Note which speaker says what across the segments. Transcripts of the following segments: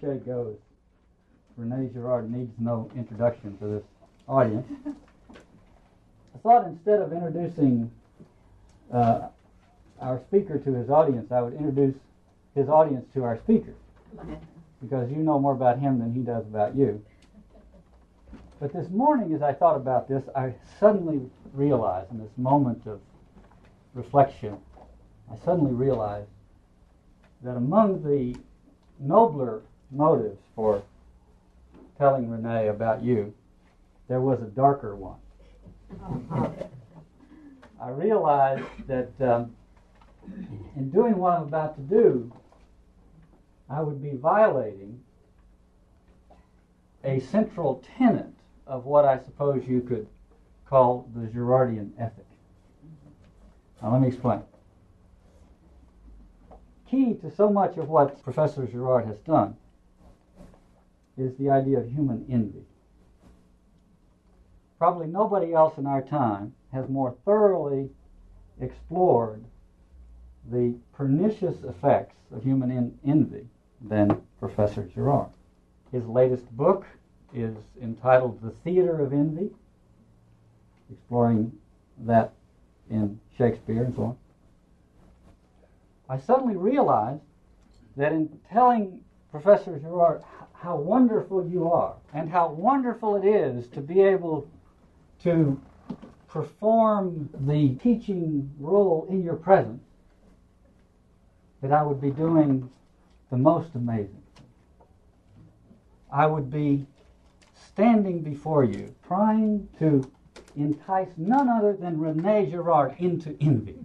Speaker 1: cliche goes, Rene Girard needs no introduction to this audience, I thought instead of introducing uh, our speaker to his audience, I would introduce his audience to our speaker. Because you know more about him than he does about you. But this morning, as I thought about this, I suddenly realized in this moment of reflection, I suddenly realized that among the nobler motives for telling Rene about you, there was a darker one. I realized that um, in doing what I'm about to do, I would be violating a central tenet of what I suppose you could call the Girardian ethic. Now, let me explain. Key to so much of what Professor Girard has done is the idea of human envy. Probably nobody else in our time has more thoroughly explored the pernicious effects of human en- envy than Professor Girard. His latest book is entitled The Theater of Envy, exploring that in Shakespeare and so on. I suddenly realized that in telling Professor Girard how wonderful you are and how wonderful it is to be able to perform the teaching role in your presence, that I would be doing the most amazing. I would be standing before you, trying to entice none other than Rene Girard into envy.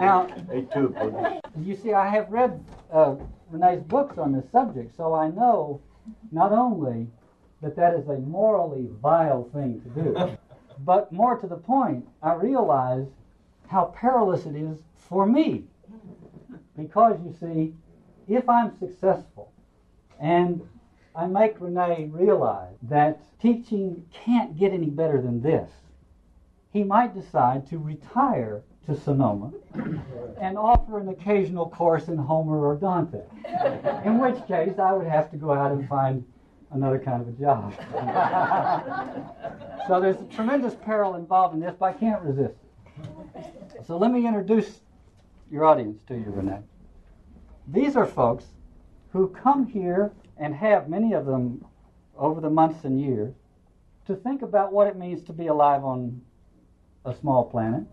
Speaker 1: Now, you see, I have read uh, Rene's books on this subject, so I know not only that that is a morally vile thing to do, but more to the point, I realize how perilous it is for me. Because you see, if I'm successful and I make Rene realize that teaching can't get any better than this, he might decide to retire to Sonoma and offer an occasional course in Homer or Dante. In which case, I would have to go out and find another kind of a job. so there's a tremendous peril involved in this, but I can't resist it. So let me introduce your audience to you, Rene. These are folks who come here and have, many of them over the months and years, to think about what it means to be alive on a small planet,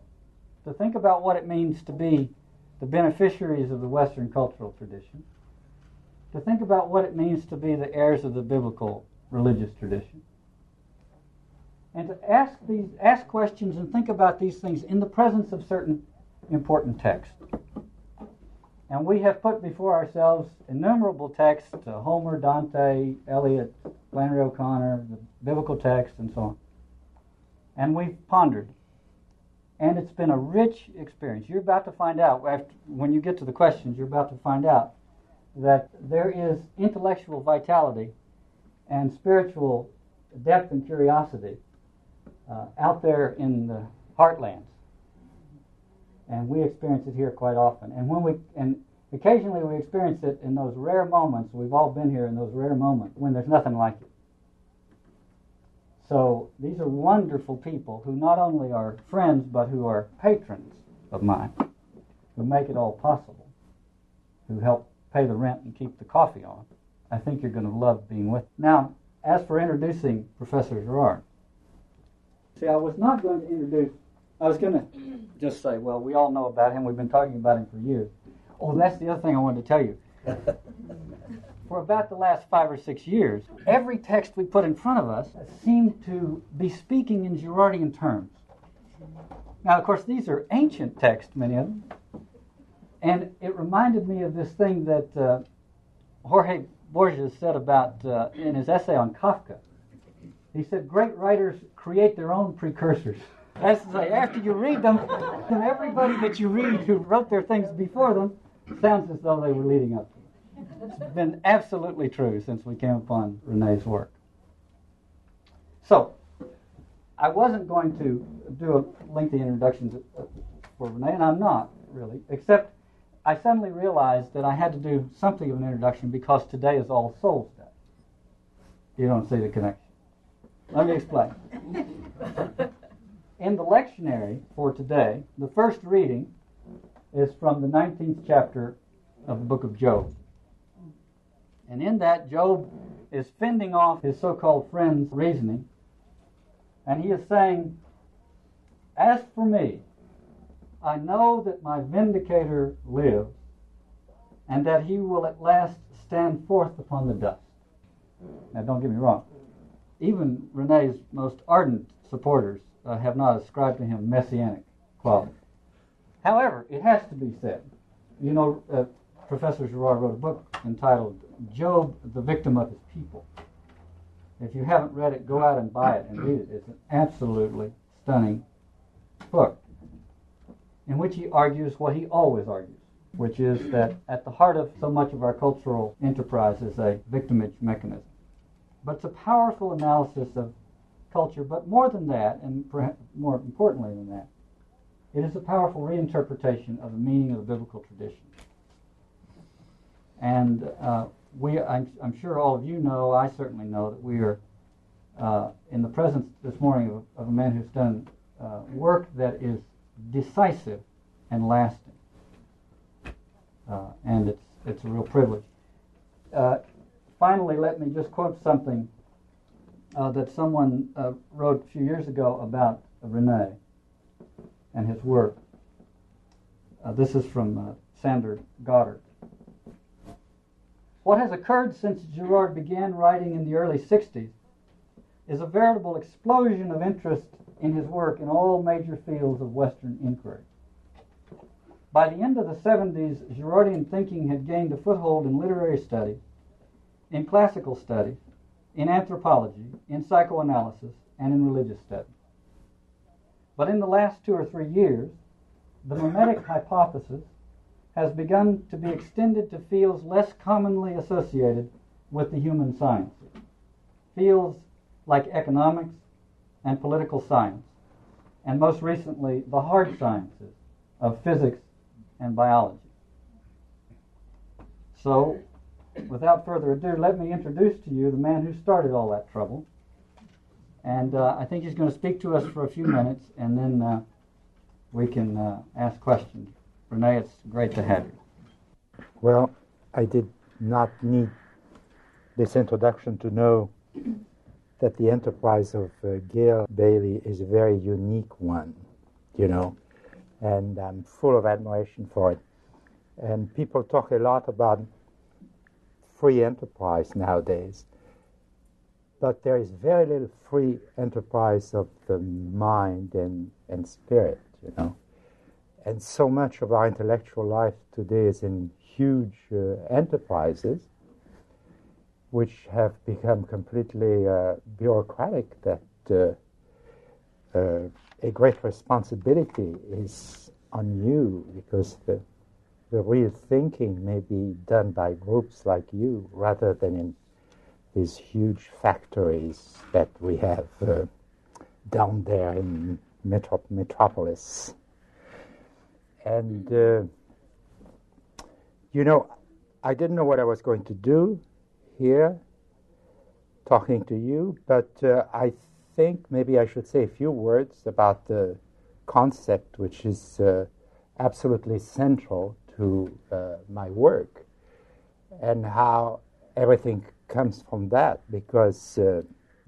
Speaker 1: to think about what it means to be the beneficiaries of the Western cultural tradition, to think about what it means to be the heirs of the biblical religious tradition, and to ask these ask questions and think about these things in the presence of certain important texts. And we have put before ourselves innumerable texts uh, Homer, Dante, Eliot, Flannery O'Connor, the biblical texts, and so on. And we've pondered. And it's been a rich experience. You're about to find out, after, when you get to the questions, you're about to find out that there is intellectual vitality and spiritual depth and curiosity uh, out there in the heartlands and we experience it here quite often. And when we and occasionally we experience it in those rare moments. We've all been here in those rare moments when there's nothing like it. So these are wonderful people who not only are friends but who are patrons of mine, who make it all possible, who help pay the rent and keep the coffee on. I think you're going to love being with. Them. Now, as for introducing Professor Girard, see, I was not going to introduce I was going to just say, well, we all know about him. We've been talking about him for years. Oh, that's the other thing I wanted to tell you. for about the last five or six years, every text we put in front of us seemed to be speaking in Girardian terms. Now, of course, these are ancient texts, many of them. And it reminded me of this thing that uh, Jorge Borges said about uh, in his essay on Kafka. He said, Great writers create their own precursors. That's to say, after you read them, everybody that you read who wrote their things before them sounds as though they were leading up to it. It's been absolutely true since we came upon Rene's work. So, I wasn't going to do a lengthy introduction uh, for Rene, and I'm not really, except I suddenly realized that I had to do something of an introduction because today is All Souls Day. You don't see the connection. Let me explain. In the lectionary for today, the first reading is from the 19th chapter of the book of Job. And in that, Job is fending off his so called friend's reasoning, and he is saying, As for me, I know that my vindicator lives, and that he will at last stand forth upon the dust. Now, don't get me wrong. Even Rene's most ardent supporters uh, have not ascribed to him messianic qualities. However, it has to be said. You know, uh, Professor Girard wrote a book entitled Job, the Victim of His People. If you haven't read it, go out and buy it and read it. It's an absolutely stunning book in which he argues what he always argues, which is that at the heart of so much of our cultural enterprise is a victimage mechanism. But it's a powerful analysis of culture, but more than that, and perhaps more importantly than that, it is a powerful reinterpretation of the meaning of the biblical tradition. And uh, we, I'm, I'm, sure all of you know, I certainly know, that we are uh, in the presence this morning of, of a man who's done uh, work that is decisive and lasting. Uh, and it's, it's a real privilege. Uh, finally, let me just quote something uh, that someone uh, wrote a few years ago about Rene and his work. Uh, this is from uh, Sandor Goodhart. What has occurred since Girard began writing in the early 60s is a veritable explosion of interest in his work in all major fields of Western inquiry. By the end of the 70s, Girardian thinking had gained a foothold in literary studies, in classical studies, in anthropology, in psychoanalysis, and in religious studies. But in the last two or three years, the mimetic hypothesis has begun to be extended to fields less commonly associated with the human sciences. Fields like economics and political science, and most recently, the hard sciences of physics and biology. So, without further ado, let me introduce to you the man who started all that trouble. And uh, I think he's going to speak to us for a few minutes, and then uh, we can uh, ask questions. Rene, it's great to have you.
Speaker 2: Well, I did not need this introduction to know that the enterprise of uh, Gil Bailie is a very unique one, you know, and I'm full of admiration for it. And people talk a lot about free enterprise nowadays, but there is very little free enterprise of the mind and, and spirit, you know. And so much of our intellectual life today is in huge uh, enterprises which have become completely uh, bureaucratic that uh, uh a great responsibility is on you because the, the real thinking may be done by groups like you rather than in these huge factories that we have uh, down there in metro- metropolis. And, uh, you know, I didn't know what I was going to do here, talking to you, but uh, I think maybe I should say a few words about the concept which is uh, absolutely central to uh, my work and how everything comes from that because uh,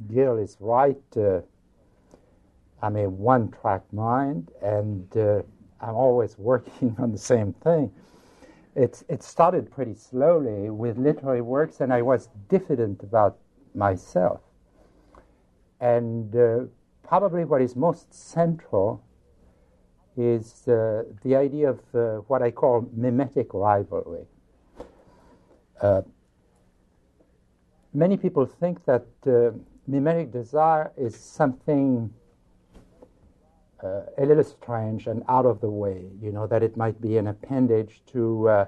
Speaker 2: is right. Uh, I'm a one track mind, and uh, I'm always working on the same thing. It's, it started pretty slowly with literary works, and I was diffident about myself. And uh, probably what is most central is uh, the idea of uh, what I call mimetic rivalry. Uh, many people think that mimetic desire is something uh, a little strange and out of the way, you know, that it might be an appendage to uh,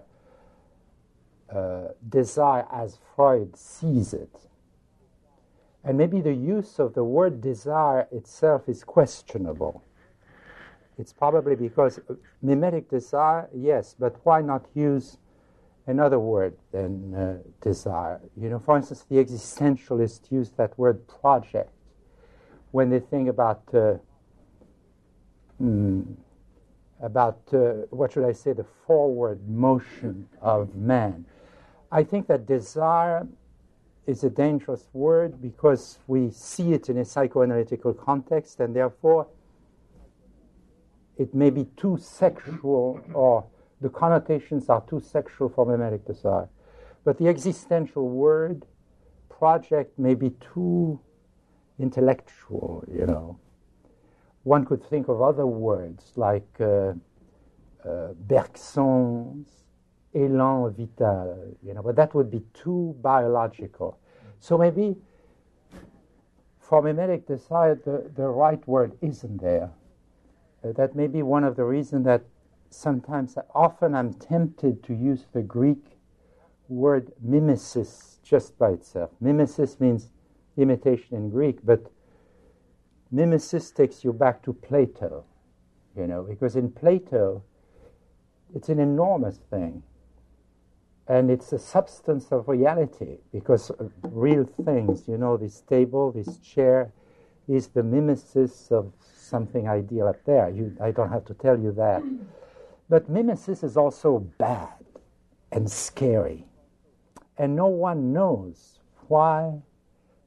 Speaker 2: uh, desire as Freud sees it. And maybe the use of the word desire itself is questionable. It's probably because mimetic desire, yes, but why not use another word than uh, desire? You know, for instance, the existentialists use that word project when they think about uh, mm, about uh, what should I say, the forward motion of man. I think that desire is a dangerous word because we see it in a psychoanalytical context, and therefore it may be too sexual or the connotations are too sexual for mimetic desire. But the existential word project may be too intellectual, you know. One could think of other words like uh, uh, Bergson's élan vital, you know, but that would be too biological. So maybe for mimetic desire, the, the right word isn't there. That may be one of the reasons that sometimes, often I'm tempted to use the Greek word mimesis just by itself. Mimesis means imitation in Greek, but mimesis takes you back to Plato, you know, because in Plato, it's an enormous thing. And it's a substance of reality because real things, you know, this table, this chair, is the mimesis of something ideal up there. You, I don't have to tell you that. But mimesis is also bad and scary. And no one knows why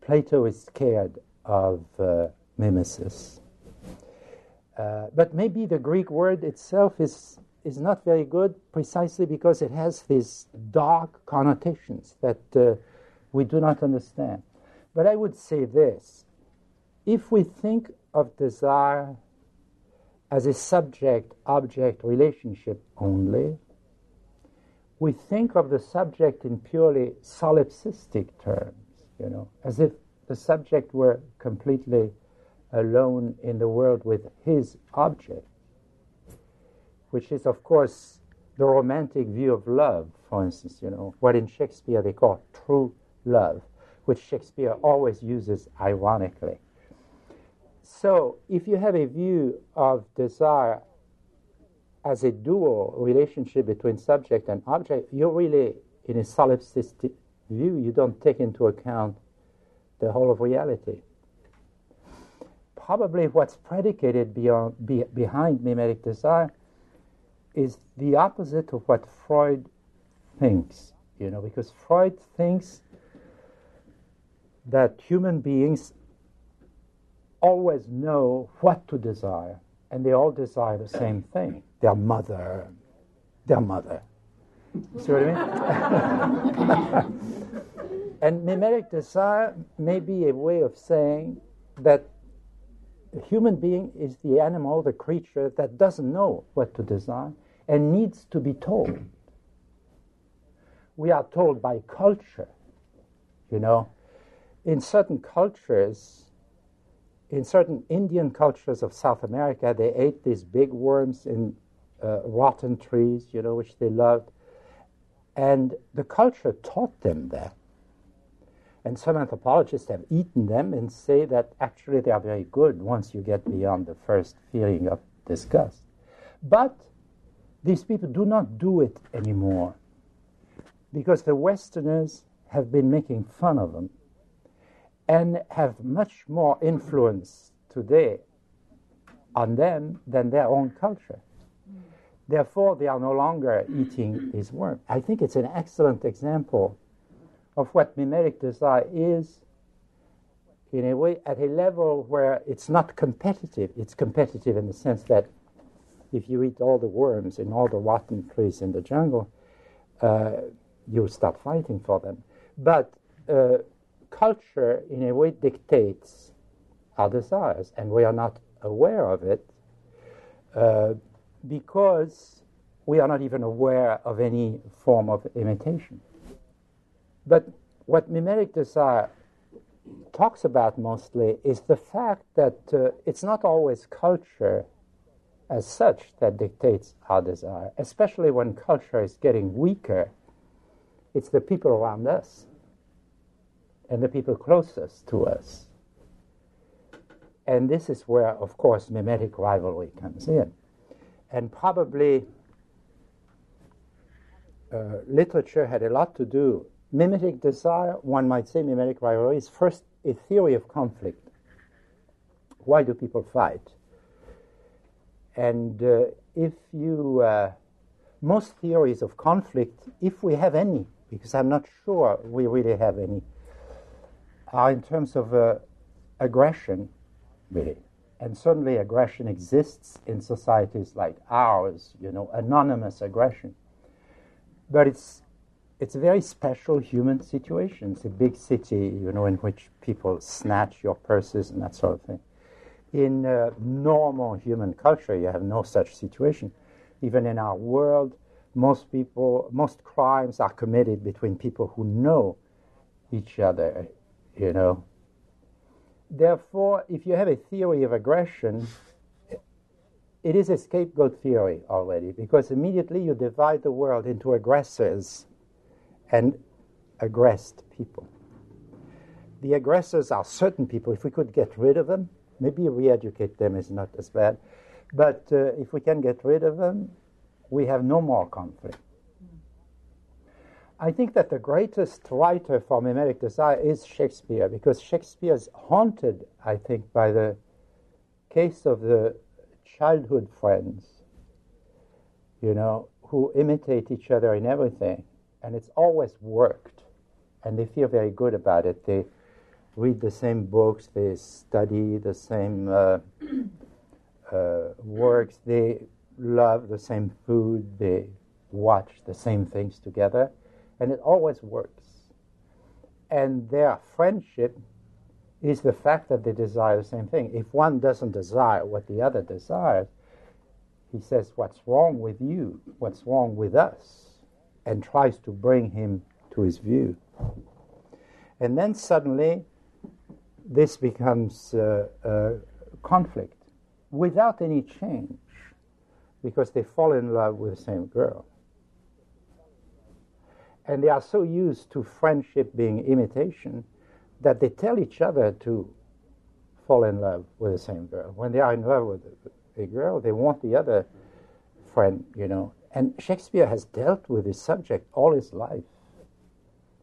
Speaker 2: Plato is scared of uh, mimesis. Uh, but maybe the Greek word itself is, is not very good precisely because it has these dark connotations that uh, we do not understand. But I would say this if we think of desire as a subject object relationship only, we think of the subject in purely solipsistic terms, you know, as if the subject were completely alone in the world with his object, which is, of course, the romantic view of love, for instance, you know, what in Shakespeare they call true love, which Shakespeare always uses ironically. So, if you have a view of desire as a dual relationship between subject and object, you're really in a solipsistic view. You don't take into account the whole of reality. Probably what's predicated beyond, be, behind mimetic desire is the opposite of what Freud thinks, you know, because Freud thinks that human beings always know what to desire, and they all desire the same thing their mother, their mother. See what I mean? and mimetic desire may be a way of saying that the human being is the animal, the creature that doesn't know what to desire and needs to be told. We are told by culture, you know. In certain cultures, in certain Indian cultures of South America, they ate these big worms in uh, rotten trees, you know, which they loved. And the culture taught them that. And some anthropologists have eaten them and say that actually they are very good once you get beyond the first feeling of disgust. But these people do not do it anymore because the Westerners have been making fun of them and have much more influence today on them than their own culture. Therefore, they are no longer eating these worms. I think it's an excellent example of what mimetic desire is, in a way, at a level where it's not competitive. It's competitive in the sense that if you eat all the worms in all the rotten trees in the jungle, uh, you'll start fighting for them. But uh, culture, in a way, dictates our desires, and we are not aware of it uh, because we are not even aware of any form of imitation. But what mimetic desire talks about mostly is the fact that uh, it's not always culture as such that dictates our desire, especially when culture is getting weaker. It's the people around us and the people closest to us. And this is where, of course, mimetic rivalry comes in. and probably uh, literature had a lot to do. Mimetic desire, one might say, mimetic rivalry, is first a theory of conflict. Why do people fight? And uh, if you, uh, most theories of conflict, if we have any, because I'm not sure we really have any, are in terms of uh, aggression, really. And certainly aggression exists in societies like ours, you know, anonymous aggression. But it's, it's a very special human situation. It's a big city, you know, in which people snatch your purses and that sort of thing. In uh, normal human culture, you have no such situation. Even in our world, most people, most crimes are committed between people who know each other, you know, Therefore, if you have a theory of aggression, it is a scapegoat theory already, because immediately you divide the world into aggressors and aggressed people. The aggressors are certain people. If we could get rid of them, maybe re educate them is not as bad. But uh, if we can get rid of them, we have no more conflict. I think that the greatest writer for mimetic desire is Shakespeare because Shakespeare is haunted, I think, by the case of the childhood friends, you know, who imitate each other in everything. And it's always worked. And they feel very good about it. They read the same books, they study the same uh, uh, works, they love the same food, they watch the same things together and it always works. And their friendship is the fact that they desire the same thing. If one doesn't desire what the other desires, he says, What's wrong with you? What's wrong with us? And tries to bring him to his view. And then suddenly, this becomes uh, a conflict without any change because they fall in love with the same girl and they are so used to friendship being imitation that they tell each other to fall in love with the same girl. When they are in love with a girl, they want the other friend, you know. And Shakespeare has dealt with this subject all his life.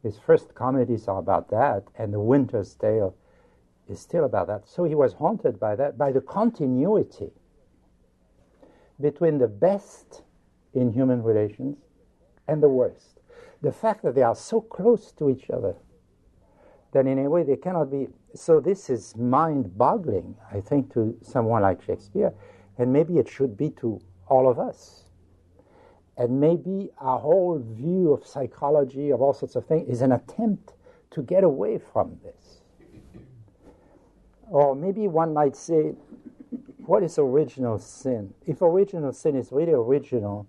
Speaker 2: His first comedies are about that, and The Winter's Tale is still about that. So he was haunted by that, by the continuity between the best in human relations and the worst the fact that they are so close to each other that in a way they cannot be. So this is mind boggling, I think, to someone like Shakespeare, and maybe it should be to all of us. And maybe our whole view of psychology, of all sorts of things, is an attempt to get away from this. Or maybe one might say, what is original sin? If original sin is really original,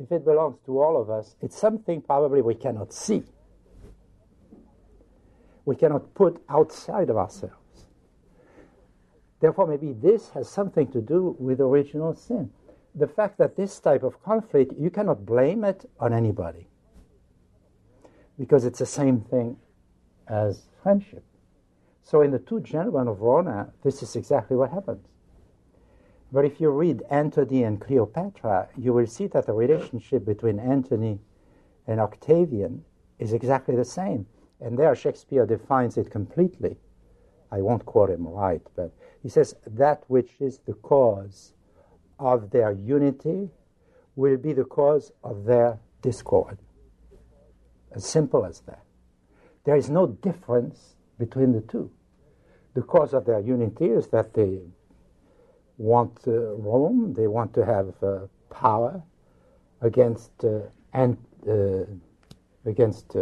Speaker 2: if it belongs to all of us, it's something probably we cannot see. We cannot put outside of ourselves. Therefore, maybe this has something to do with original sin. The fact that this type of conflict, you cannot blame it on anybody because it's the same thing as friendship. So, in the two gentlemen of Verona, this is exactly what happens. But if you read Antony and Cleopatra, you will see that the relationship between Antony and Octavian is exactly the same. And there Shakespeare defines it completely. I won't quote him right, but he says, That which is the cause of their unity will be the cause of their discord. As simple as that. There is no difference between the two. The cause of their unity is that they want uh, Rome, they want to have uh, power against uh, and against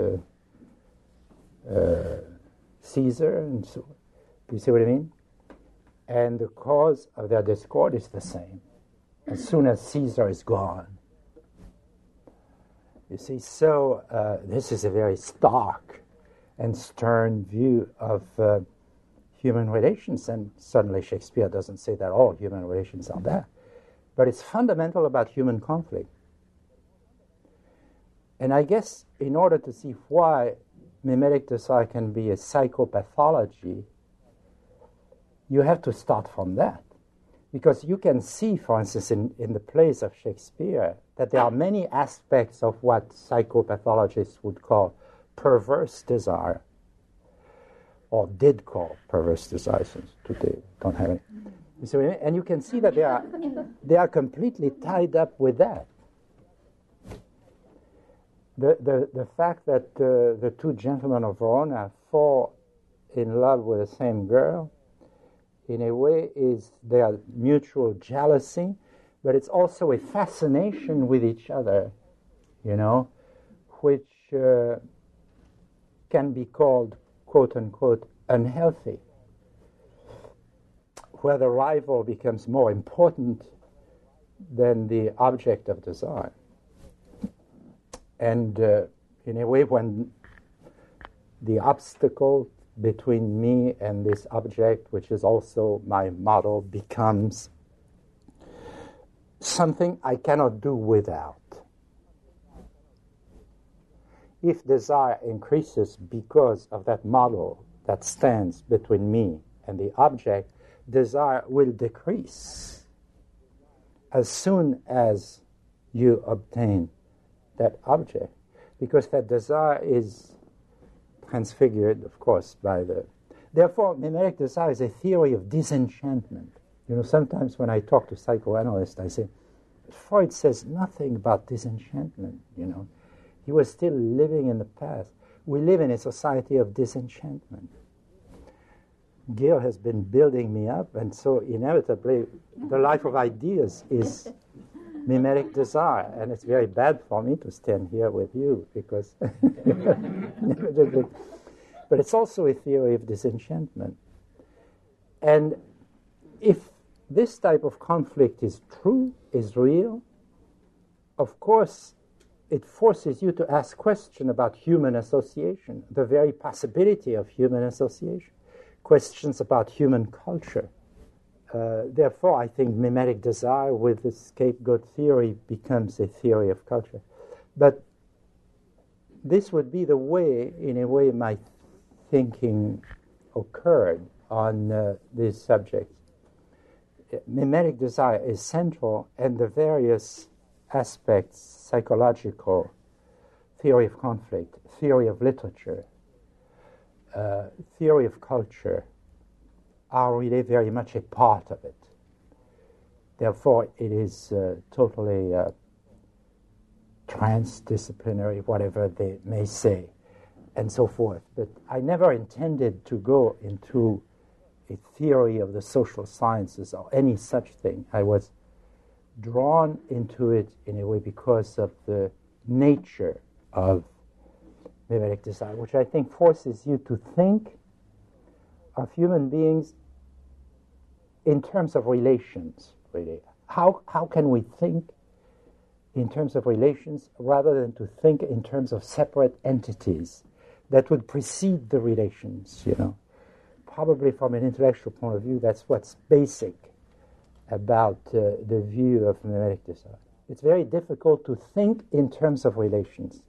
Speaker 2: Caesar, and so Do you see what I mean. And the cause of their discord is the same. As soon as Caesar is gone, you see, so uh, this is a very stark and stern view of uh, human relations, and certainly Shakespeare doesn't say that all human relations are that, but it's fundamental about human conflict. And I guess in order to see why mimetic desire can be a psychopathology, you have to start from that. Because you can see, for instance, in, in the plays of Shakespeare, that there are many aspects of what psychopathologists would call perverse desire, or did call perverse since today don't have any. And you can see that they are, they are completely tied up with that. The, the, the fact that uh, the two gentlemen of Verona fall in love with the same girl, in a way, is their mutual jealousy, but it's also a fascination with each other, you know, which uh, can be called, quote unquote, unhealthy, where the rival becomes more important than the object of desire. And uh, in a way, when the obstacle between me and this object, which is also my model, becomes something I cannot do without. If desire increases because of that model that stands between me and the object, desire will decrease as soon as you obtain that object, because that desire is transfigured, of course, by the. Therefore, mimetic desire is a theory of disenchantment. You know, sometimes when I talk to psychoanalysts, I say, Freud says nothing about disenchantment, you know. He was still living in the past. We live in a society of disenchantment. Gil has been building me up, and so inevitably, the life of ideas is mimetic desire. And it's very bad for me to stand here with you because. but it's also a theory of disenchantment. And if this type of conflict is true, is real, of course, it forces you to ask questions about human association, the very possibility of human association, questions about human culture uh, therefore, I think mimetic desire with the scapegoat theory becomes a theory of culture. But this would be the way, in a way, my thinking occurred on uh, these subjects. Mimetic desire is central, and the various aspects psychological, theory of conflict, theory of literature, uh, theory of culture, are really very much a part of it. Therefore, it is uh, totally uh, transdisciplinary, whatever they may say, and so forth. But I never intended to go into a theory of the social sciences or any such thing. I was drawn into it in a way because of the nature of mimetic desire, which I think forces you to think of human beings in terms of relations, really. How, how can we think in terms of relations rather than to think in terms of separate entities that would precede the relations, you know? Probably from an intellectual point of view, that's what's basic about uh, the view of mimetic desire. It's very difficult to think in terms of relations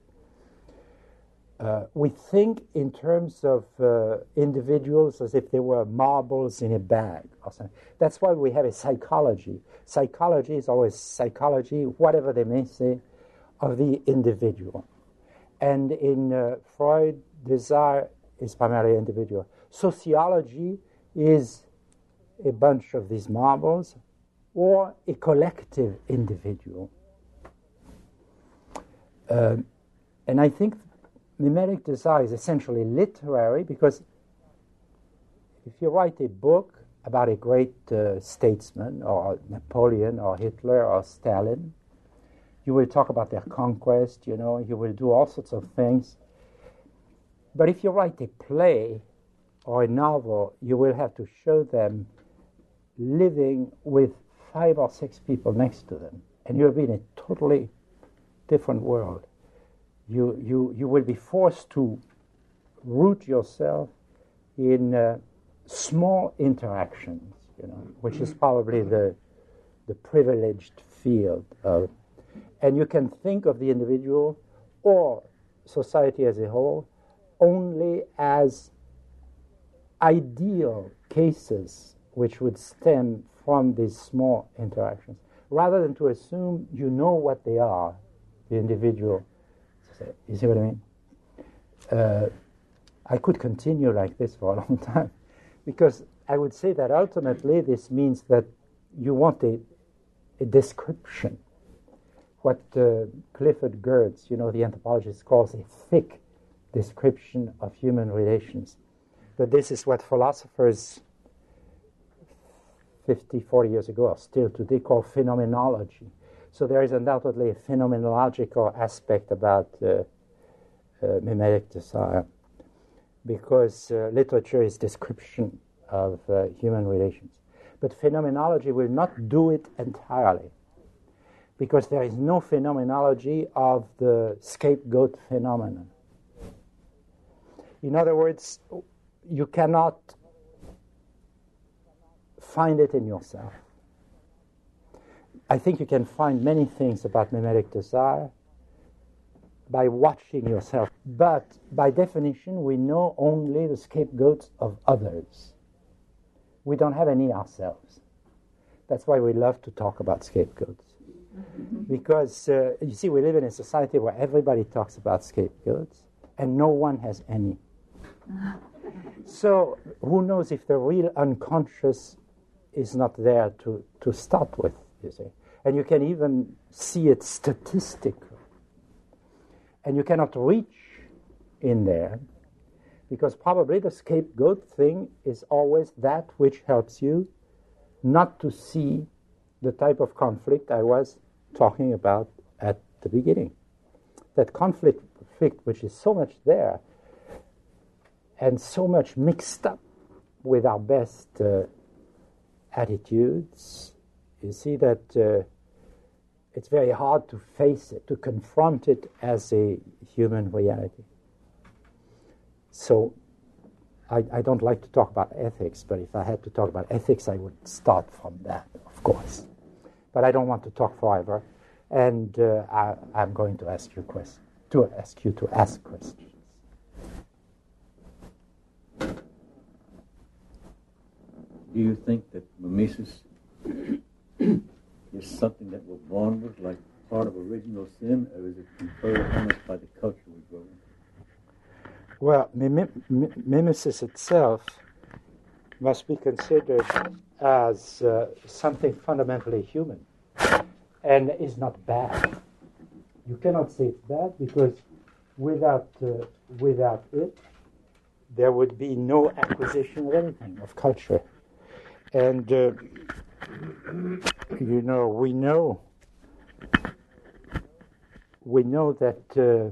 Speaker 2: uh, we think in terms of uh, individuals as if they were marbles in a bag or something. That's why we have a psychology. Psychology is always psychology, whatever they may say, of the individual. And in uh, Freud, desire is primarily individual. Sociology is a bunch of these marbles or a collective individual. Um, and I think mimetic desire is essentially literary because if you write a book about a great uh, statesman or Napoleon or Hitler or Stalin, you will talk about their conquest, you know, you will do all sorts of things. But if you write a play or a novel, you will have to show them living with five or six people next to them. And you'll be in a totally different world you, you, you will be forced to root yourself in uh, small interactions, you know, which is probably the, the privileged field of, and you can think of the individual or society as a whole only as ideal cases which would stem from these small interactions, rather than to assume you know what they are, the individual. You see what I mean? Uh, I could continue like this for a long time, because I would say that ultimately this means that you want a, a description. What uh, Clifford Geertz, you know, the anthropologist, calls a thick description of human relations. But this is what philosophers 50, 40 years ago still today called phenomenology. So there is undoubtedly a phenomenological aspect about uh, uh, mimetic desire because uh, literature is description of uh, human relations. But phenomenology will not do it entirely because there is no phenomenology of the scapegoat phenomenon. In other words, you cannot find it in yourself. I think you can find many things about mimetic desire by watching yourself. But by definition, we know only the scapegoats of others. We don't have any ourselves. That's why we love to talk about scapegoats. Because, uh, you see, we live in a society where everybody talks about scapegoats and no one has any. So, who knows if the real unconscious is not there to, to start with, you see. And you can even see it statistically. And you cannot reach in there because probably the scapegoat thing is always that which helps you not to see the type of conflict I was talking about at the beginning. That conflict, conflict which is so much there and so much mixed up with our best uh, attitudes, you see that uh, it's very hard to face it, to confront it as a human reality. So I, I, don't like to talk about ethics, but if I had to talk about ethics, I would start from that, of course. But I don't want to talk forever, and uh, I, am going to ask you questions, to ask you to ask questions.
Speaker 3: Do you think that mimesis is something that we're born with, like part of original sin, or is it conferred on us by the culture we grow in?
Speaker 2: Well, mim- mimesis itself must be considered as uh, something fundamentally human and is not bad. You cannot say it's bad because without, uh, without it, there would be no acquisition of anything, of culture. And, uh, you know, we know, we know that uh,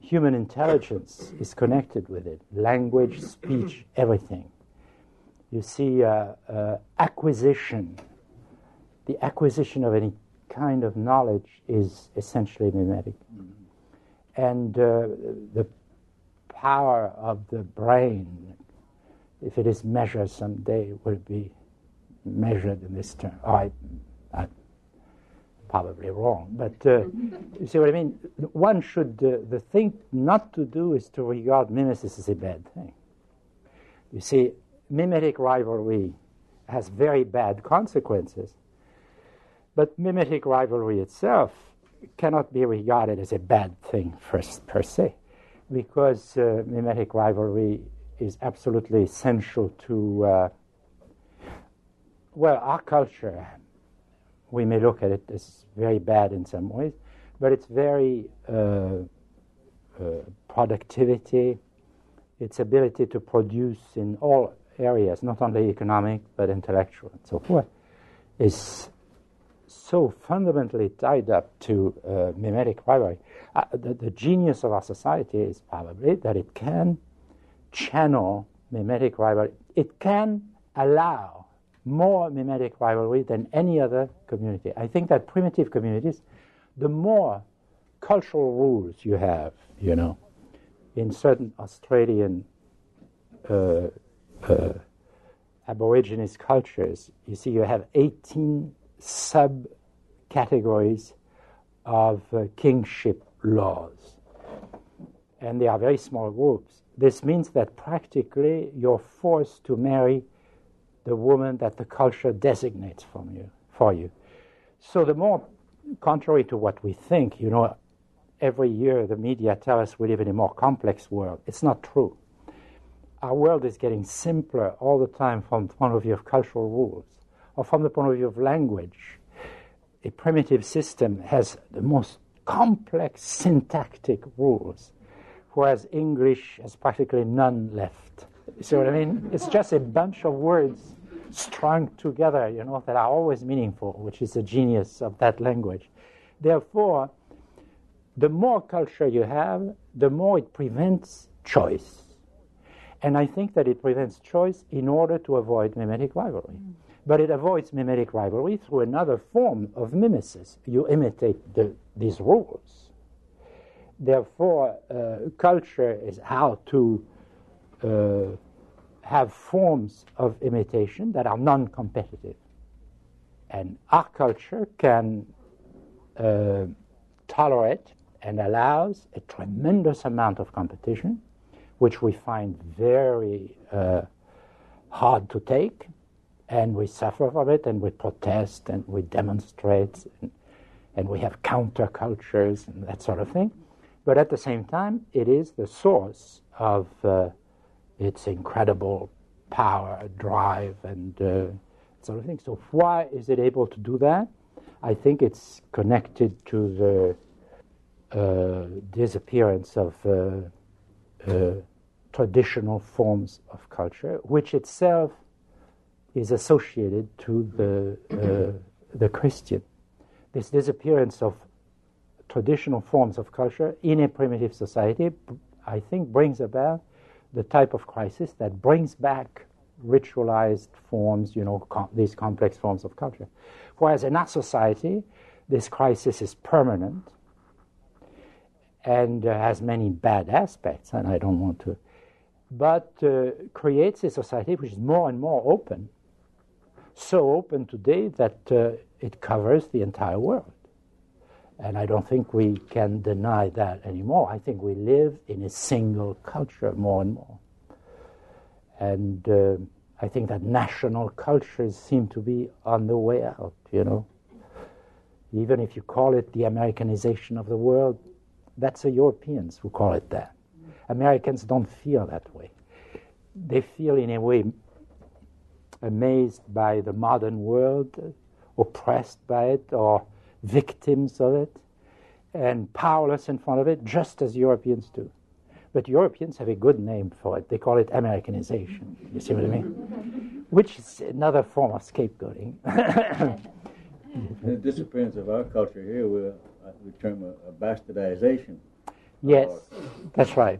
Speaker 2: human intelligence is connected with it language, speech, everything. You see, uh, uh, acquisition, the acquisition of any kind of knowledge is essentially mimetic. Mm-hmm. And uh, the power of the brain if it is measured someday, it will be measured in this term. Oh, I, am probably wrong, but uh, you see what I mean? One should, uh, the thing not to do is to regard mimesis as a bad thing. You see, mimetic rivalry has very bad consequences, but mimetic rivalry itself cannot be regarded as a bad thing first, per se, because uh, mimetic rivalry is absolutely essential to, uh, well, our culture. We may look at it as very bad in some ways, but it's very uh, uh, productivity, its ability to produce in all areas, not only economic but intellectual and so forth, is so fundamentally tied up to uh, mimetic rivalry. Uh, the, the, genius of our society is probably that it can channel mimetic rivalry. It can allow more mimetic rivalry than any other community. I think that primitive communities, the more cultural rules you have, you know, in certain Australian uh, uh, Aborigines cultures, you see, you have 18 subcategories of uh, kinship laws. And they are very small groups. This means that practically you're forced to marry the woman that the culture designates from you, for you. So the more, contrary to what we think, you know, every year the media tell us we live in a more complex world. It's not true. Our world is getting simpler all the time from the point of view of cultural rules or from the point of view of language. A primitive system has the most complex syntactic rules, whereas English has practically none left. You see what I mean? It's just a bunch of words strung together, you know, that are always meaningful, which is the genius of that language. Therefore, the more culture you have, the more it prevents choice. And I think that it prevents choice in order to avoid mimetic rivalry. But it avoids mimetic rivalry through another form of mimesis. You imitate the, these rules. Therefore, uh, culture is how to uh, have forms of imitation that are non competitive. And our culture can uh, tolerate and allows a tremendous amount of competition, which we find very uh, hard to take, and we suffer from it, and we protest, and we demonstrate, and, and we have countercultures and that sort of thing. But at the same time, it is the source of uh, its incredible power, drive, and uh, sort of thing. So, why is it able to do that? I think it's connected to the uh, disappearance of uh, uh, traditional forms of culture, which itself is associated to the the Christian. This disappearance of traditional forms of culture in a primitive society, I think, brings about the type of crisis that brings back ritualized forms, you know, com- these complex forms of culture. Whereas in our society, this crisis is permanent and uh, has many bad aspects, and I don't want to, but uh, creates a society which is more and more open. So open today that uh, it covers the entire world. And I don't think we can deny that anymore. I think we live in a single culture more and more. And uh, I think that national cultures seem to be on the way out, you know. Even if you call it the Americanization of the world, that's the Europeans who call it that. Americans don't feel that way. They feel, in a way, amazed by the modern world, oppressed by it, or victims of it, and powerless in front of it, just as Europeans do. But Europeans have a good name for it. They call it Americanization. You see what I mean? Which is another form of scapegoating.
Speaker 3: the disappearance of our culture here, we, uh, we term a, a bastardization.
Speaker 2: Yes, that's right.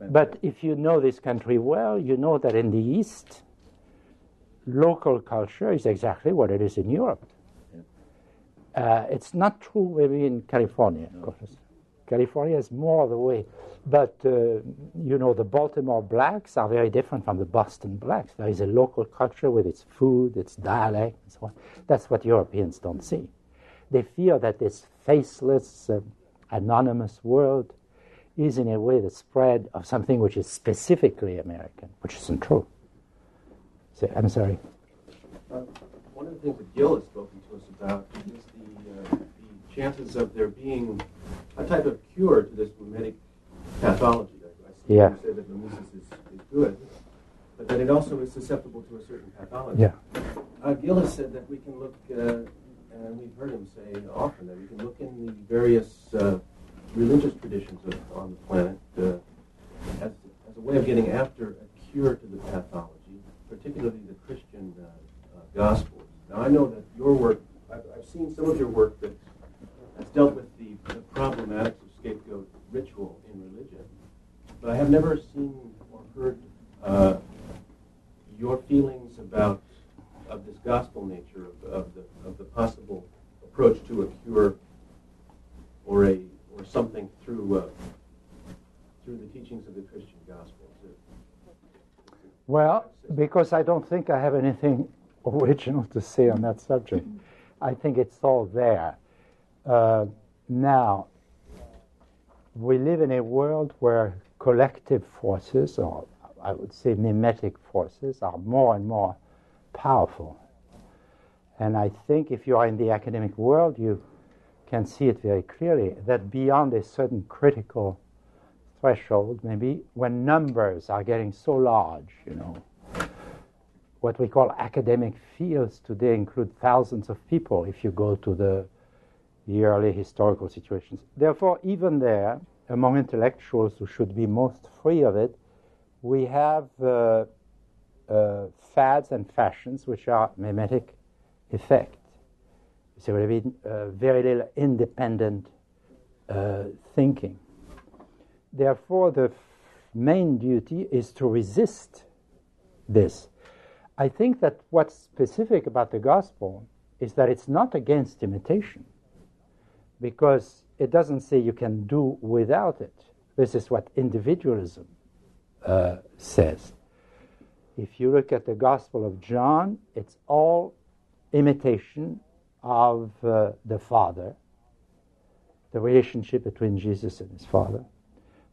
Speaker 2: But if you know this country well, you know that in the East, local culture is exactly what it is in Europe. Uh, it's not true maybe in California, of course. California is more the way. But, uh, you know, the Baltimore blacks are very different from the Boston blacks. There is a local culture with its food, its dialect, and so on. That's what Europeans don't see. They feel that this faceless, uh, anonymous world is, in a way, the spread of something which is specifically American, which isn't true. So, I'm sorry.
Speaker 4: One of the things that Gil has spoken to us about is the, uh, the chances of there being a type of cure to this mimetic pathology. I, see
Speaker 2: yeah.
Speaker 4: you say that mimesis is, is good, but that it also is susceptible to a certain pathology.
Speaker 2: Yeah.
Speaker 4: Uh, Gil has said that we can look, uh, and we've heard him say often, that we can look in the various uh, religious traditions of, on the planet uh, as, as a way of getting after a cure to the pathology, particularly the Christian uh, uh, Gospels. Now, I know that your work, I've, I've seen some of your work that has dealt with the, the problematics of scapegoat ritual in religion. But I have never seen or heard uh, your feelings about of this gospel nature of, of, the of the possible approach to a cure or a or something through uh, through the teachings of the Christian gospel.
Speaker 2: Well, because I don't think I have anything original to say on that subject. I think it's all there. Uh, now, we live in a world where collective forces, or I would say mimetic forces, are more and more powerful. And I think if you are in the academic world, you can see it very clearly that beyond a certain critical threshold, maybe when numbers are getting so large, you know, what we call academic fields today include thousands of people if you go to the yearly historical situations. Therefore, even there, among intellectuals who should be most free of it, we have uh, uh, fads and fashions which are mimetic effect. So there will be uh, very little independent uh, thinking. Therefore, the f- main duty is to resist this. I think that what's specific about the gospel is that it's not against imitation, because it doesn't say you can do without it. This is what individualism uh, says. If you look at the Gospel of John, it's all imitation of uh, the Father, the relationship between Jesus and his Father.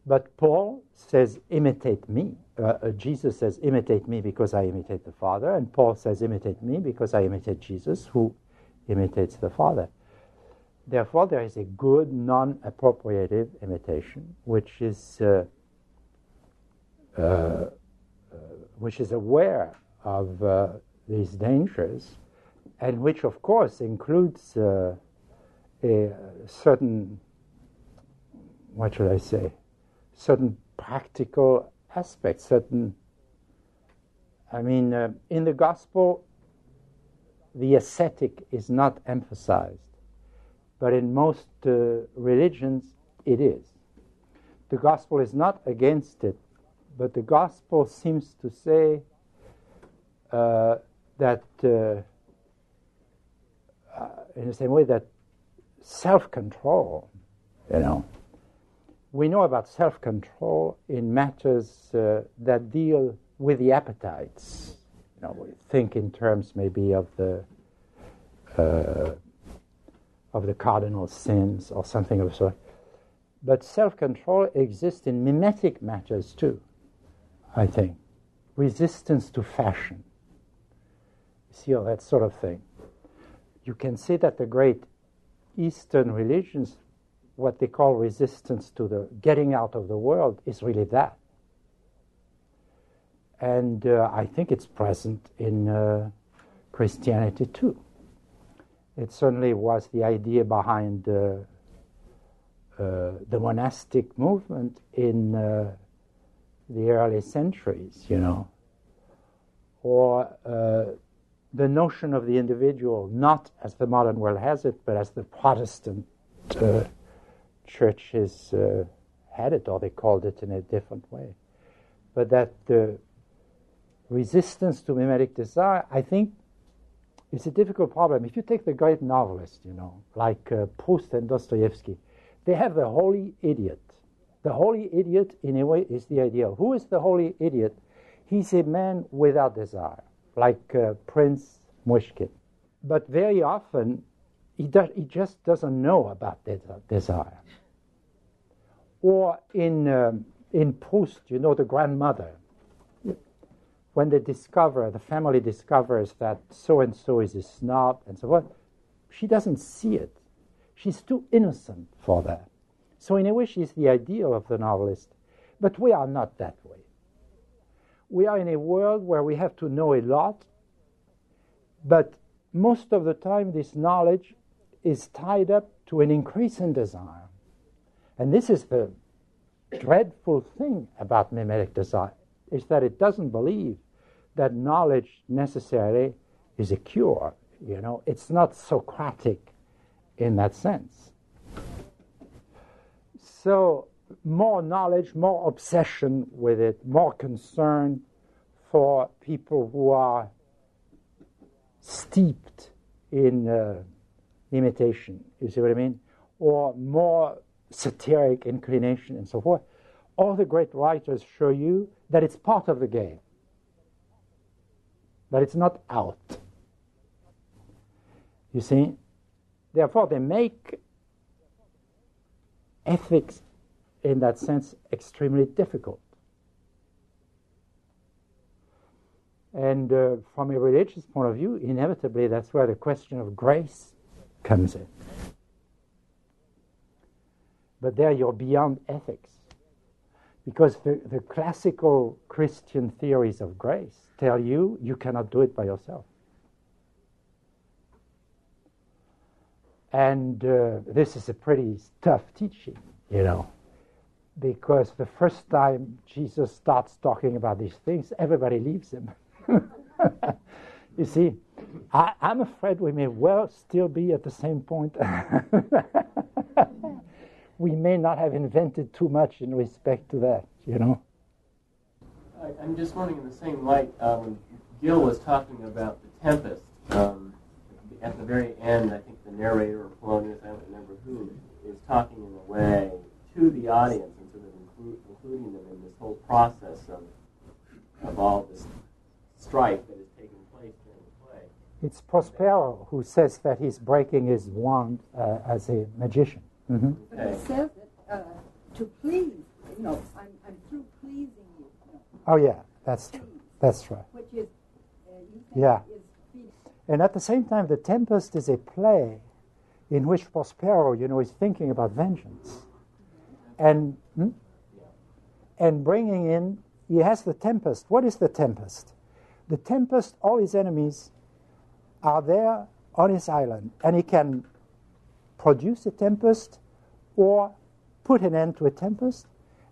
Speaker 2: But Paul says, imitate me. Uh, uh, Jesus says, imitate me because I imitate the Father. And Paul says, imitate me because I imitate Jesus, who imitates the Father. Therefore, there is a good non appropriative imitation, which is, uh, uh, uh which is aware of uh, these dangers, and which, of course, includes a certain, what should I say, certain practical aspects, certain. I mean, uh, in the gospel, the ascetic is not emphasized, but in most uh, religions, it is. The gospel is not against it, but the gospel seems to say uh, that, uh, uh, in the same way that self control, you know, we know about self control in matters uh, that deal with the appetites. You know, we think in terms maybe of the uh, of the cardinal sins or something of the sort. But self control exists in mimetic matters too, I think. Resistance to fashion. You see all that sort of thing. You can see that the great Eastern religions what they call resistance to the getting out of the world is really that. And uh, I think it's present in uh, Christianity too. It certainly was the idea behind uh, uh the monastic movement in uh, the early centuries, you know, or uh, the notion of the individual, not as the modern world has it, but as the Protestant churches uh, had it, or they called it in a different way. But that the resistance to mimetic desire, I think, is a difficult problem. If you take the great novelists, you know, like uh, Proust and Dostoevsky, they have the holy idiot. The holy idiot, in a way, is the ideal. Who is the holy idiot? He's a man without desire, like uh, Prince Myshkin. But very often, he, does, he just doesn't know about desire. Or in, um, in Proust, you know, the grandmother, when they discover, the family discovers that so and so is a snob and so on, she doesn't see it. She's too innocent for that. So, in a way, she's the ideal of the novelist. But we are not that way. We are in a world where we have to know a lot, but most of the time, this knowledge is tied up to an increase in desire. And this is the dreadful thing about mimetic desire, is that it doesn't believe that knowledge necessarily is a cure. You know, it's not Socratic in that sense. So, more knowledge, more obsession with it, more concern for people who are steeped in uh, imitation. You see what I mean? Or more satiric inclination and so forth. All the great writers show you that it's part of the game, that it's not out. You see? Therefore, they make ethics, in that sense, extremely difficult. And uh, from a religious point of view, inevitably that's where the question of grace comes in. But there you're beyond ethics. Because the, the classical Christian theories of grace tell you you cannot do it by yourself. And uh, this is a pretty tough teaching, you know, because the first time Jesus starts talking about these things, everybody leaves him. you see, I, am afraid we may well still be at the same point. we may not have invented too much in respect to that, you know.
Speaker 5: I, am just wondering, in the same light, uh, when Gil was talking about the Tempest, um, at the very end, I think the narrator or Polonius, I don't remember who, is talking in a way to the audience and sort of include, including them in this whole process of, of all this strife that is taking place during the play.
Speaker 2: It's Prospero who says that he's breaking his wand uh, as a magician.
Speaker 6: Mm-hmm. But he says it uh, to please. You know, I'm, I'm through pleasing you. know.
Speaker 2: Oh yeah, that's true. That's right.
Speaker 6: Which is, uh,
Speaker 2: yeah. Is and at the same time, The Tempest is a play in which Prospero, you know, is thinking about vengeance, and hmm? and bringing in. He has the tempest. What is the tempest? The tempest. All his enemies are there on his island, and he can produce a tempest or put an end to a tempest.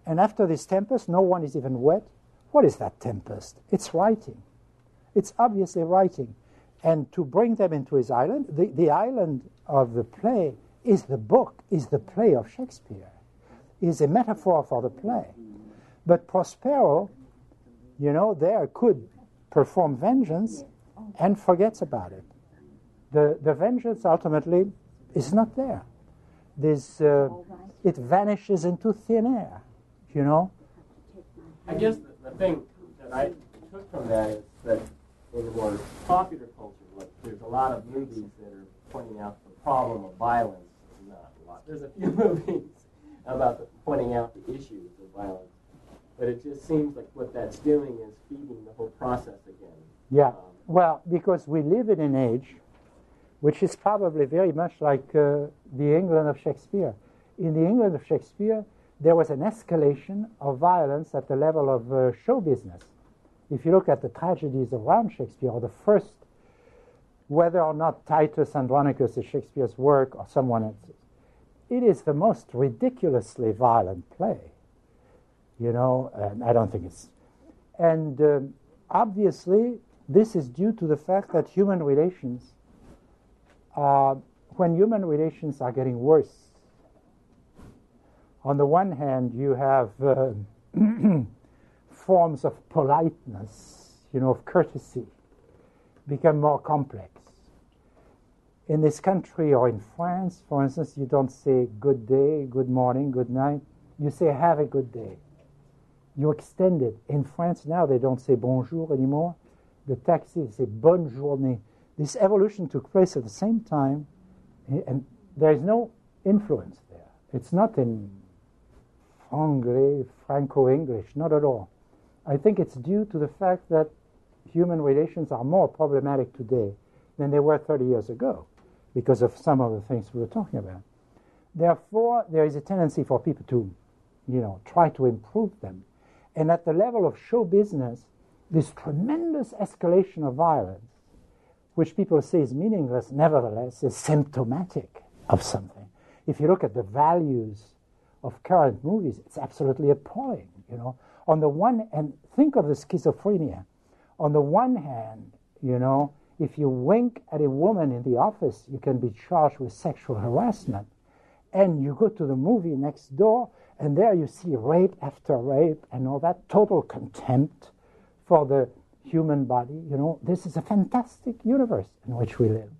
Speaker 2: And after this tempest, no one is even wet. What is that tempest? It's writing. It's obviously writing. And to bring them into his island, the, the island of the play is the book, is the play of Shakespeare, is a metaphor for the play. But Prospero, you know, there could perform vengeance and forgets about it. The, the vengeance ultimately is not there. This, uh, it vanishes into thin air, you know.
Speaker 5: I guess the, the thing that I took from that is that in the more popular culture, like there's a lot of movies that are pointing out the problem of violence. Not a lot. There's a few movies about the, pointing out the issues of violence, but it just seems like what that's doing is feeding the whole process again.
Speaker 2: Yeah. Um, well, because we live in an age which is probably very much like uh, the England of Shakespeare. In the England of Shakespeare, there was an escalation of violence at the level of uh, show business. If you look at the tragedies around Shakespeare, or the first, whether or not Titus Andronicus is Shakespeare's work or someone else's, it is the most ridiculously violent play. You know, and I don't think it's. And um, obviously, this is due to the fact that human relations uh, when human relations are getting worse, on the one hand, you have uh, forms of politeness, you know, of courtesy, become more complex. In this country or in France, for instance, you don't say good day, good morning, good night. You say have a good day. You extend it. In France now, they don't say bonjour anymore. The taxi say bonne journée this evolution took place at the same time, eh, and there is no influence there. It's not in Franco English, not at all. I think it's due to the fact that human relations are more problematic today than they were 30 years ago because of some of the things we were talking about. Therefore, there is a tendency for people to, you know, try to improve them. And at the level of show business, this tremendous escalation of violence which people say is meaningless, nevertheless is symptomatic of something. If you look at the values of current movies, it's absolutely appalling. You know, on the one and think of the schizophrenia. On the one hand, you know, if you wink at a woman in the office, you can be charged with sexual harassment. And you go to the movie next door, and there you see rape after rape and all that total contempt for the human body. You know, this is a fantastic universe in which we live.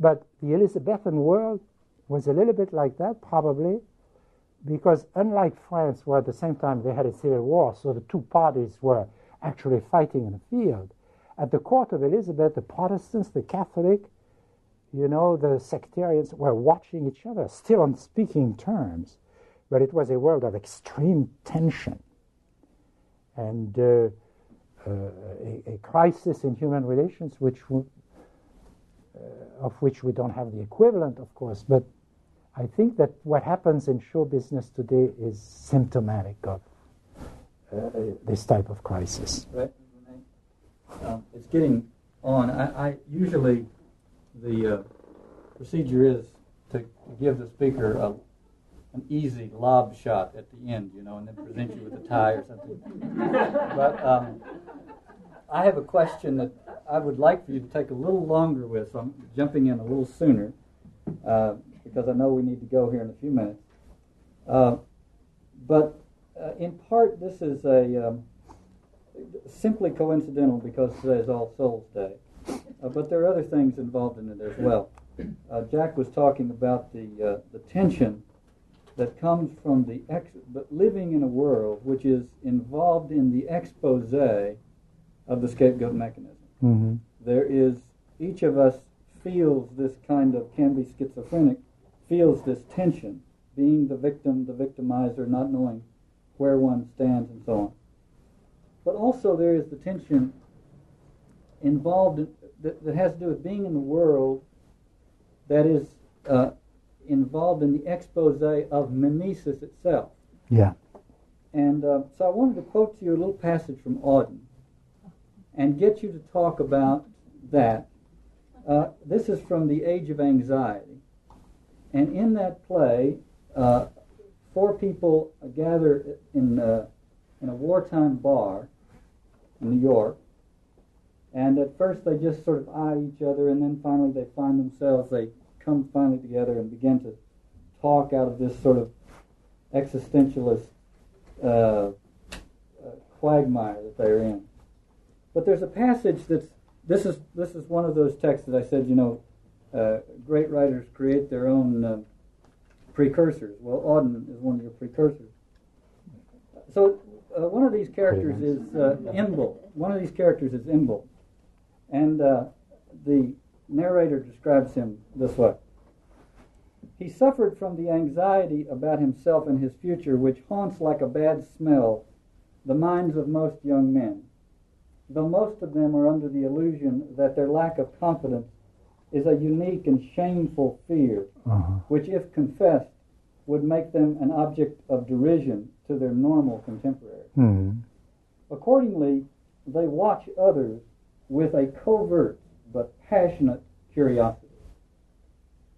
Speaker 2: But the Elizabethan world was a little bit like that, probably, because unlike France, where at the same time they had a civil war, so the two parties were actually fighting in the field, at the court of Elizabeth, the Protestants, the Catholic, you know, the sectarians were watching each other, still on speaking terms, but it was a world of extreme tension. And uh, a, a, crisis in human relations, which uh, of which we don't have the equivalent, of course. But I think that what happens in show business today is symptomatic of uh, this type of crisis.
Speaker 1: Right. Um, it's getting on. I, I usually the uh, procedure is to give the speaker a, an easy lob shot at the end, you know, and then present you with a tie or something. but um, I have a question that I would like for you to take a little longer with, so I'm jumping in a little sooner uh, because I know we need to go here in a few minutes. Uh, but uh, in part, this is a um, simply coincidental because today is All Souls Day. Uh, but there are other things involved in it as well. Uh, Jack was talking about the uh, the tension that comes from the ex- but living in a world which is involved in the expose of the scapegoat mechanism.
Speaker 2: Mm-hmm.
Speaker 1: There is each of us feels this kind of can be schizophrenic, feels this tension, being the victim, the victimizer, not knowing where one stands, and so on. But also there is the tension involved in, that, that, has to do with being in the world that is uh, involved in the expose of mimesis itself.
Speaker 2: Yeah.
Speaker 1: And uh, so I wanted to quote to you a little passage from Auden and get you to talk about that. Uh, this is from The Age of Anxiety. And in that play, uh, four people gather in, uh, in a wartime bar in New York. And at first they just sort of eye each other, and then finally they find themselves, they come finally together and begin to talk out of this sort of existentialist uh, uh, quagmire that they're in. But there's a passage that's this is this is one of those texts that I said, you know, uh, great writers create their own uh, precursors. Well, Auden is one of your precursors. So uh, one of these characters is uh. One of these characters is Emble, and uh, the narrator describes him this way. He suffered from the anxiety about himself and his future, which haunts like a bad smell the minds of most young men though most of them are under the illusion that their lack of confidence is a unique and shameful fear,
Speaker 2: uh-huh.
Speaker 1: which, if confessed, would make them an object of derision to their normal contemporaries.
Speaker 2: Mm-hmm.
Speaker 1: Accordingly, they watch others with a covert passionate curiosity.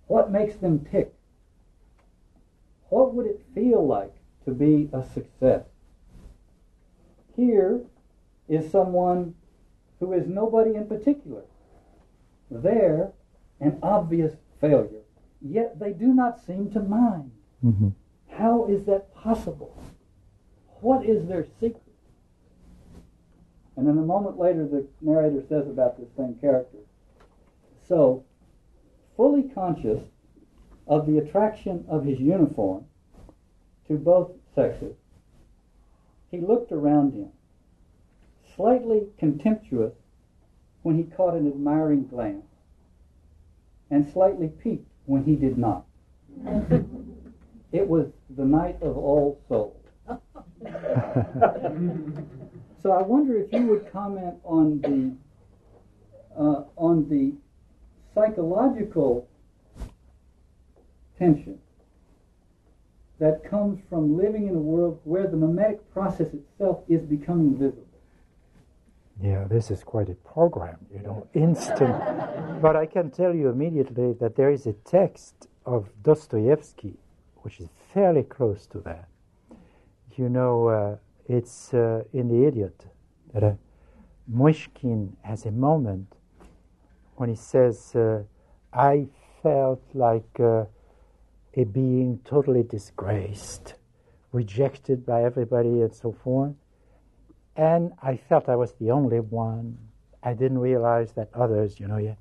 Speaker 1: What makes them tick? What would it feel like to be a success? Here, is someone who is nobody in particular. They're an obvious failure, yet they do not seem to mind.
Speaker 2: Mm-hmm.
Speaker 1: How is that possible? What is their secret? And then a moment later, the narrator says about this same character. So, fully conscious of the attraction of his uniform to both sexes, he looked around him slightly contemptuous when he caught an admiring glance, and slightly piqued when he did not. it was the night of all souls. so I wonder if you would comment on the uh, on the psychological tension that comes from living in a world where the mimetic process itself is becoming visible.
Speaker 2: Yeah, this is quite a program, you know, instant. but I can tell you immediately that there is a text of Dostoevsky which is fairly close to that. You know, uh, it's uh, in The Idiot that uh, Myshkin has a moment when he says, uh, I felt like uh, a being totally disgraced, rejected by everybody, and so forth. And I felt I was the only one. I didn't realize that others, you know, yeah,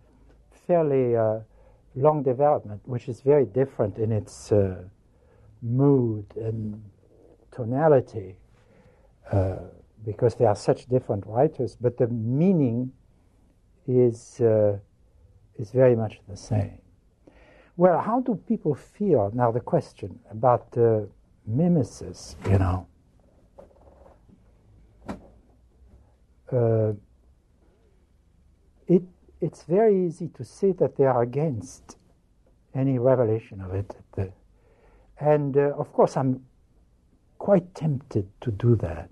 Speaker 2: fairly uh, long development, which is very different in its uh, mood and tonality, uh, because they are such different writers. But the meaning is uh, is very much the same. Well, how do people feel now? The question about mimesis, you know uh, it, it's very easy to say that they are against any revelation of it. And uh, of course, I'm quite tempted to do that.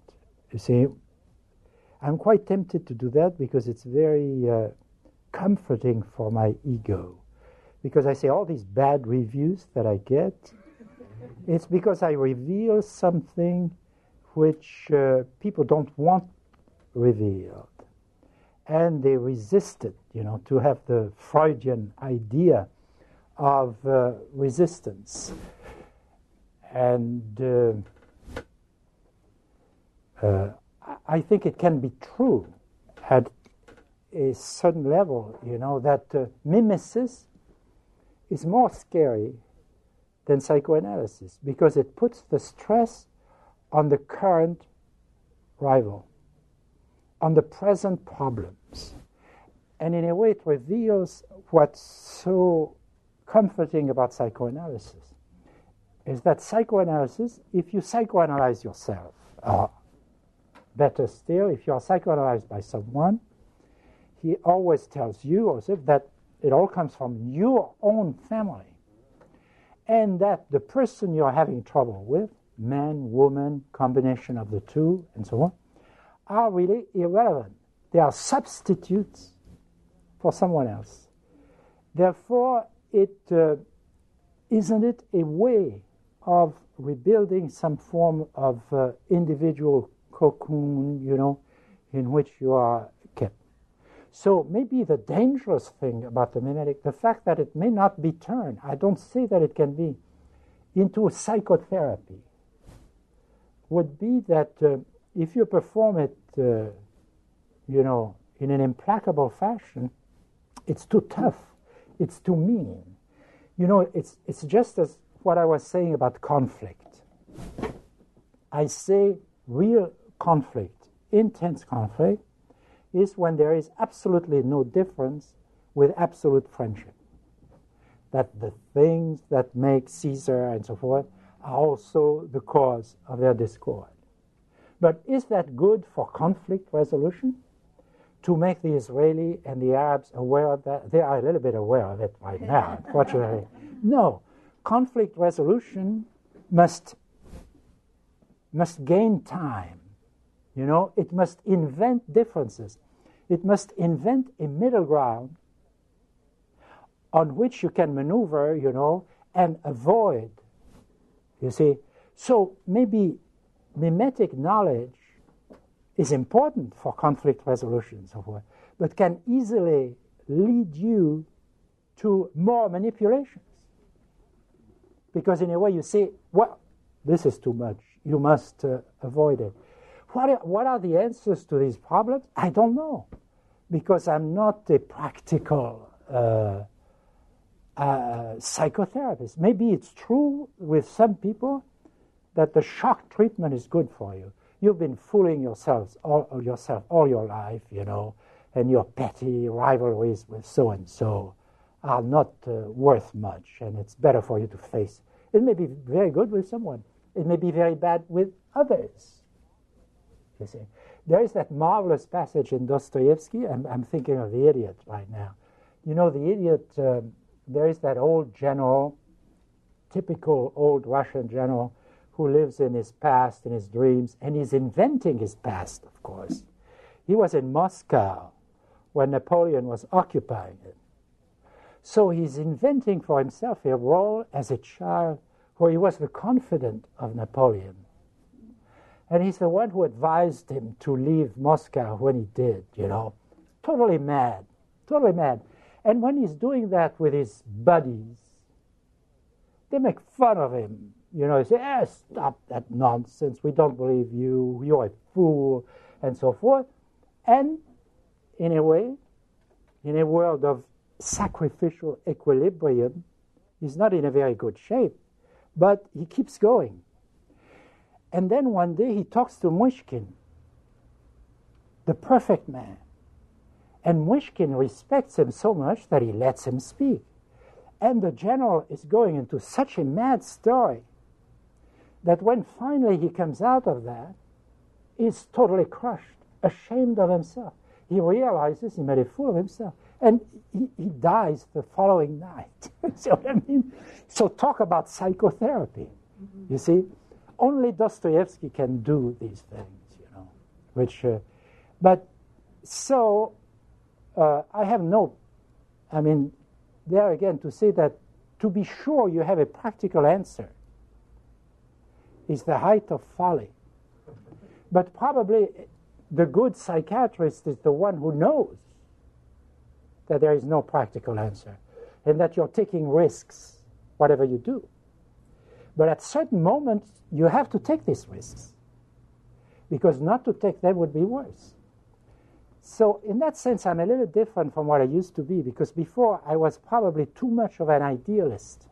Speaker 2: You see, I'm quite tempted to do that because it's very uh, comforting for my ego. Because I say all these bad reviews that I get, it's because I reveal something which uh, people don't want revealed. And they resist it, you know, to have the Freudian idea of uh, resistance. And uh, uh, I think it can be true at a certain level, you know, that uh, mimesis is more scary than psychoanalysis because it puts the stress on the current rival, on the present problems. And in a way, it reveals what's so comforting about psychoanalysis is that psychoanalysis, if you psychoanalyze yourself, or better still, if you are psychoanalyzed by someone, he always tells you also that it all comes from your own family. And that the person you're having trouble with, man, woman, combination of the two, and so on, are really irrelevant. They are substitutes for someone else. Therefore, it uh, not it a way of rebuilding some form of uh, individual cocoon, you know, in which you are. So maybe the dangerous thing about the mimetic, the fact that it may not be turned, I don't say that it can be, into psychotherapy, would be that uh, if you perform it, uh, you know, in an implacable fashion, it's too tough, it's too mean. You know, it's, it's just as what I was saying about conflict. I say real conflict, intense conflict, is when there is absolutely no difference with absolute friendship. That the things that make Caesar and so forth are also the cause of their discord. But is that good for conflict resolution? To make the Israeli and the Arabs aware of that? They are a little bit aware of it right now, unfortunately. No. Conflict resolution must, must gain time you know, it must invent differences. It must invent a middle ground on which you can maneuver, you know, and avoid. You see? So maybe mimetic knowledge is important for conflict resolution and so forth, but can easily lead you to more manipulations. Because in a way you say, well, this is too much. You must uh, avoid it. What are, what are the answers to these problems? I don't know, because I'm not a practical uh, uh, psychotherapist. Maybe it's true with some people that the shock treatment is good for you. You've been fooling yourselves all, yourself all your life, you know, and your petty rivalries with so and so are not uh, worth much, and it's better for you to face. It may be very good with someone. It may be very bad with others. You see, there is that marvelous passage in Dostoevsky. I'm, I'm thinking of the idiot right now. You know, the idiot. Um, there is that old general, typical old Russian general, who lives in his past, in his dreams, and he's inventing his past. Of course, he was in Moscow when Napoleon was occupying it. So he's inventing for himself a role as a child where he was the confidant of Napoleon and he's the one who advised him to leave Moscow when he did, you know. Totally mad. Totally mad. And when he's doing that with his buddies, they make fun of him. You know, they say, eh, stop that nonsense. We don't believe you. You're a fool, and so forth. And in a way, in a world of sacrificial equilibrium, he's not in a very good shape. But he keeps going. And then one day he talks to Myshkin, the perfect man. And Myshkin respects him so much that he lets him speak. And the general is going into such a mad story that when finally he comes out of that, he's totally crushed ashamed of himself. He realizes he made a fool of himself. And he, he dies the following night. what I mean? So talk about psychotherapy. Mm-hmm. You see? Only Dostoevsky can do these things, you know. Which, uh, but so uh, I have no, I mean, there again to say that to be sure you have a practical answer is the height of folly. But probably the good psychiatrist is the one who knows that there is no practical answer and that you're taking risks, whatever you do. But at certain moments, you have to take these risks because not to take them would be worse. So, in that sense, I'm a little different from what I used to be because before I was probably too much of an idealist.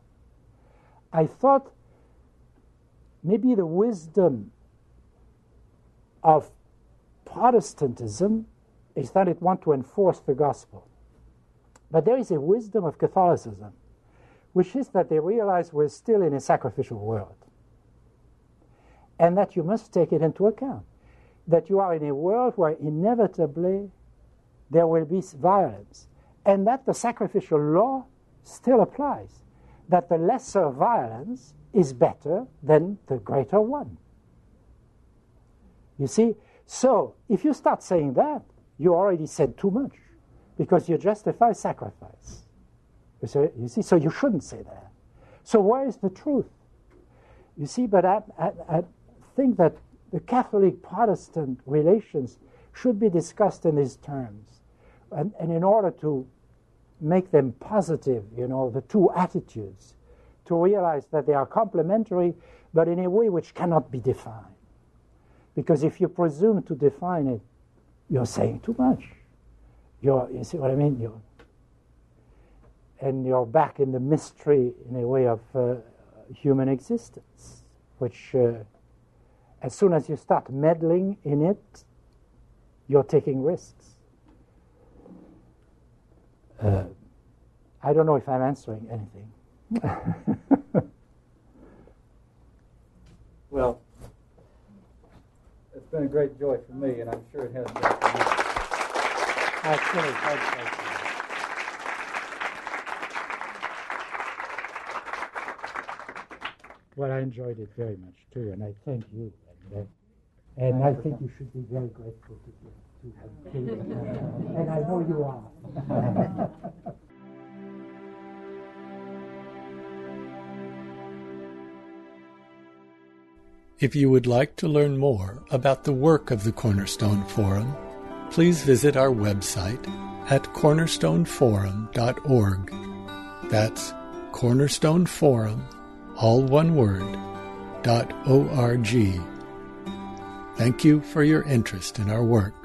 Speaker 2: I thought maybe the wisdom of Protestantism is that it wants to enforce the gospel. But there is a wisdom of Catholicism, which is that they realize we're still in a sacrificial world. And that you must take it into account. That you are in a world where inevitably there will be violence. And that the sacrificial law still applies. That the lesser violence is better than the greater one. You see? So, if you start saying that, you already said too much because you justify sacrifice. You, see, so you shouldn't say that. So, where is the truth? You see, but I, I, I think that the Catholic Protestant relations should be discussed in these terms. And, and in order to make them positive, you know, the two attitudes, to realize that they are complementary, but in a way which cannot be defined. Because if you presume to define it, you're saying too much. You're, you see what I mean? You're, and you're back in the mystery, in a way, of uh, human existence, which, uh, as soon as you start meddling in it, you're taking risks. Uh, I don't know if I'm answering anything.
Speaker 1: well, it's been a great joy for me, and I'm sure it has been for you.
Speaker 2: Actually, Well, I enjoyed it very much too, and I thank you. And, uh, and I think you should be very grateful to, to, and I know you are.
Speaker 7: If you would like to learn more about the work of the Cornerstone Forum, please visit our website at cornerstoneforum.org. That's Cornerstone Forum, all one word, dot O-R-G. Thank you for your interest in our work.